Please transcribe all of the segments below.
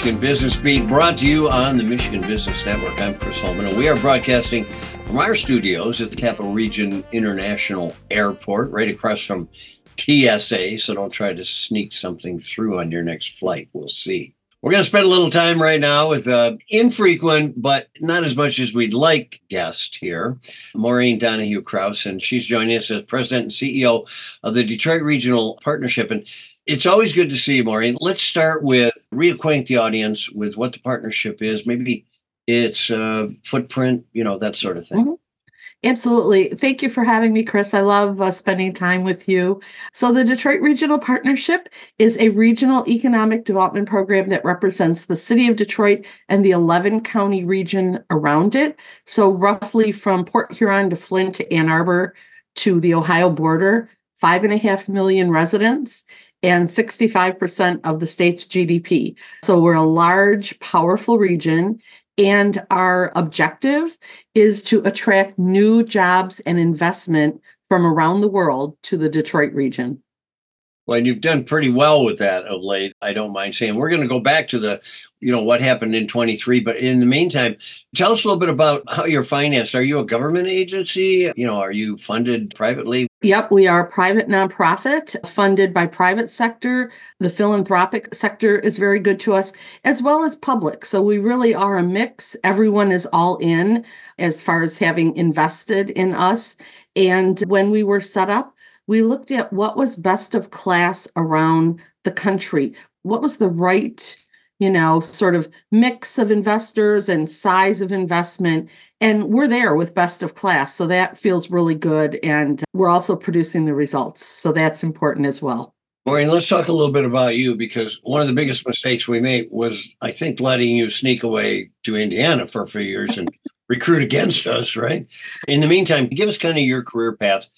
Michigan Business Beat, brought to you on the Michigan Business Network. I'm Chris Holman, and we are broadcasting from our studios at the Capital Region International Airport, right across from TSA. So don't try to sneak something through on your next flight. We'll see. We're going to spend a little time right now with an infrequent, but not as much as we'd like guest here, Maureen Donohue Krauss, and she's joining us as president and CEO of the Detroit Regional Partnership. And it's always good to see you, Maureen. Let's start with reacquaint the audience with what the partnership is, maybe its uh, footprint, you know, that sort of thing. Mm-hmm. Absolutely. Thank you for having me, Chris. I love uh, spending time with you. So, the Detroit Regional Partnership is a regional economic development program that represents the city of Detroit and the 11 county region around it. So, roughly from Port Huron to Flint to Ann Arbor to the Ohio border, five and a half million residents and 65% of the state's GDP. So, we're a large, powerful region. And our objective is to attract new jobs and investment from around the world to the Detroit region. Well, and you've done pretty well with that of late. I don't mind saying we're going to go back to the, you know, what happened in 23. But in the meantime, tell us a little bit about how you're financed. Are you a government agency? You know, are you funded privately? Yep, we are a private nonprofit funded by private sector. The philanthropic sector is very good to us, as well as public. So we really are a mix. Everyone is all in as far as having invested in us. And when we were set up, we looked at what was best of class around the country, what was the right, you know, sort of mix of investors and size of investment. And we're there with best of class. So that feels really good. And we're also producing the results. So that's important as well. Maureen, let's talk a little bit about you because one of the biggest mistakes we made was, I think, letting you sneak away to Indiana for a few years and recruit against us, right? In the meantime, give us kind of your career path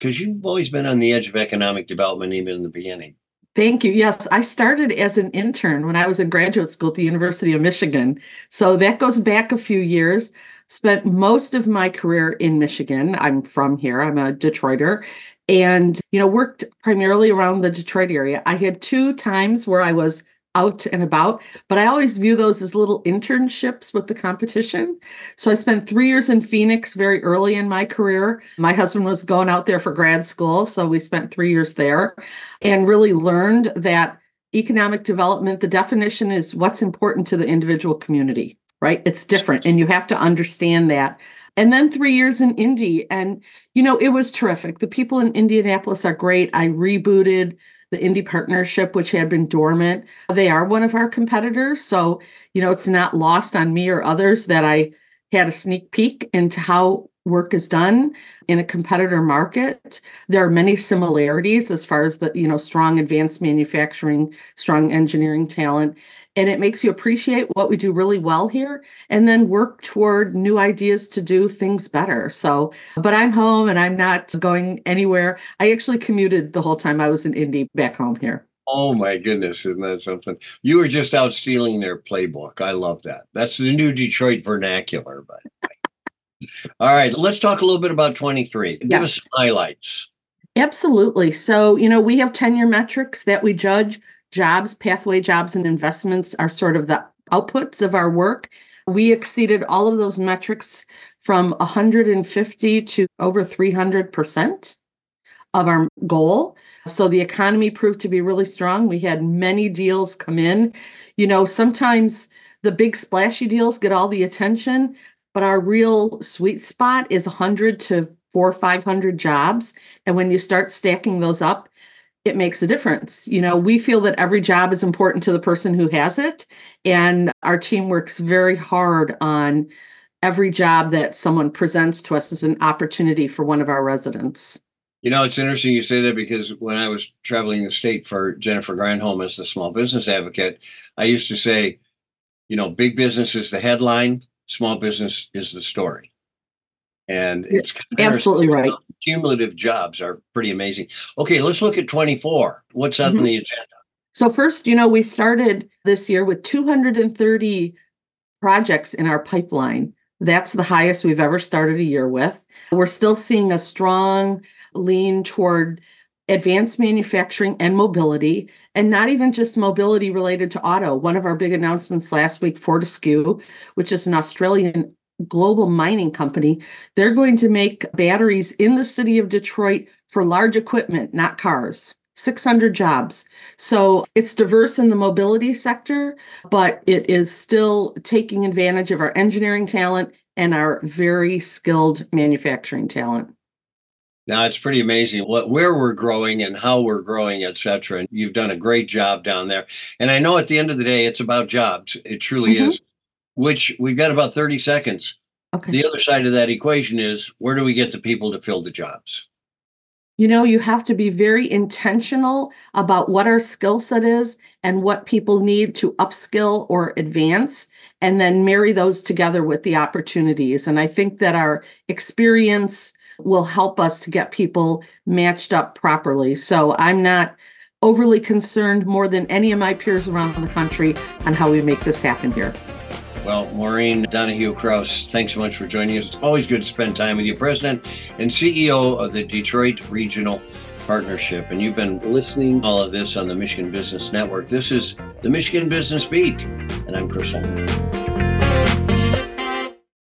because you've always been on the edge of economic development, even in the beginning. Thank you. Yes, I started as an intern when I was in graduate school at the University of Michigan. So that goes back a few years. Spent most of my career in Michigan. I'm from here, I'm a Detroiter. And, you know, worked primarily around the Detroit area. I had two times where I was out and about, but I always view those as little internships with the competition. So I spent three years in Phoenix very early in my career. My husband was going out there for grad school. So we spent three years there and really learned that economic development, the definition is what's important to the individual community, right? It's different. And you have to understand that. And then three years in Indy. And, you know, it was terrific. The people in Indianapolis are great. I rebooted the Indy Partnership, which had been dormant. They are one of our competitors. So, you know, it's not lost on me or others that I had a sneak peek into how work is done in a competitor market there are many similarities as far as the you know strong advanced manufacturing strong engineering talent and it makes you appreciate what we do really well here and then work toward new ideas to do things better so but i'm home and i'm not going anywhere i actually commuted the whole time i was in indy back home here Oh my goodness, isn't that something? You were just out stealing their playbook. I love that. That's the new Detroit vernacular. But all right, let's talk a little bit about 23. Give yes. us highlights. Absolutely. So, you know, we have tenure metrics that we judge jobs, pathway jobs, and investments are sort of the outputs of our work. We exceeded all of those metrics from 150 to over 300% of our goal. So the economy proved to be really strong. We had many deals come in. You know, sometimes the big splashy deals get all the attention, but our real sweet spot is 100 to four or 500 jobs. And when you start stacking those up, it makes a difference. You know, we feel that every job is important to the person who has it. And our team works very hard on every job that someone presents to us as an opportunity for one of our residents. You know, it's interesting you say that because when I was traveling the state for Jennifer Granholm as the small business advocate, I used to say, you know, big business is the headline, small business is the story and it's absolutely right. Cumulative jobs are pretty amazing. Okay, let's look at 24. What's mm-hmm. on the agenda? So first, you know, we started this year with 230 projects in our pipeline. That's the highest we've ever started a year with. We're still seeing a strong lean toward advanced manufacturing and mobility. and not even just mobility related to auto. One of our big announcements last week, Fortescue, which is an Australian global mining company, they're going to make batteries in the city of Detroit for large equipment, not cars. 600 jobs. So it's diverse in the mobility sector, but it is still taking advantage of our engineering talent and our very skilled manufacturing talent. Now it's pretty amazing what where we're growing and how we're growing, et cetera. And you've done a great job down there. And I know at the end of the day, it's about jobs. It truly mm-hmm. is. Which we've got about 30 seconds. Okay. The other side of that equation is where do we get the people to fill the jobs? You know, you have to be very intentional about what our skill set is and what people need to upskill or advance, and then marry those together with the opportunities. And I think that our experience will help us to get people matched up properly. So I'm not overly concerned more than any of my peers around the country on how we make this happen here. Well, Maureen Donohue Krauss, thanks so much for joining us. It's always good to spend time with you, President and CEO of the Detroit Regional Partnership. And you've been listening all of this on the Michigan Business Network. This is the Michigan Business Beat, and I'm Chris Holman.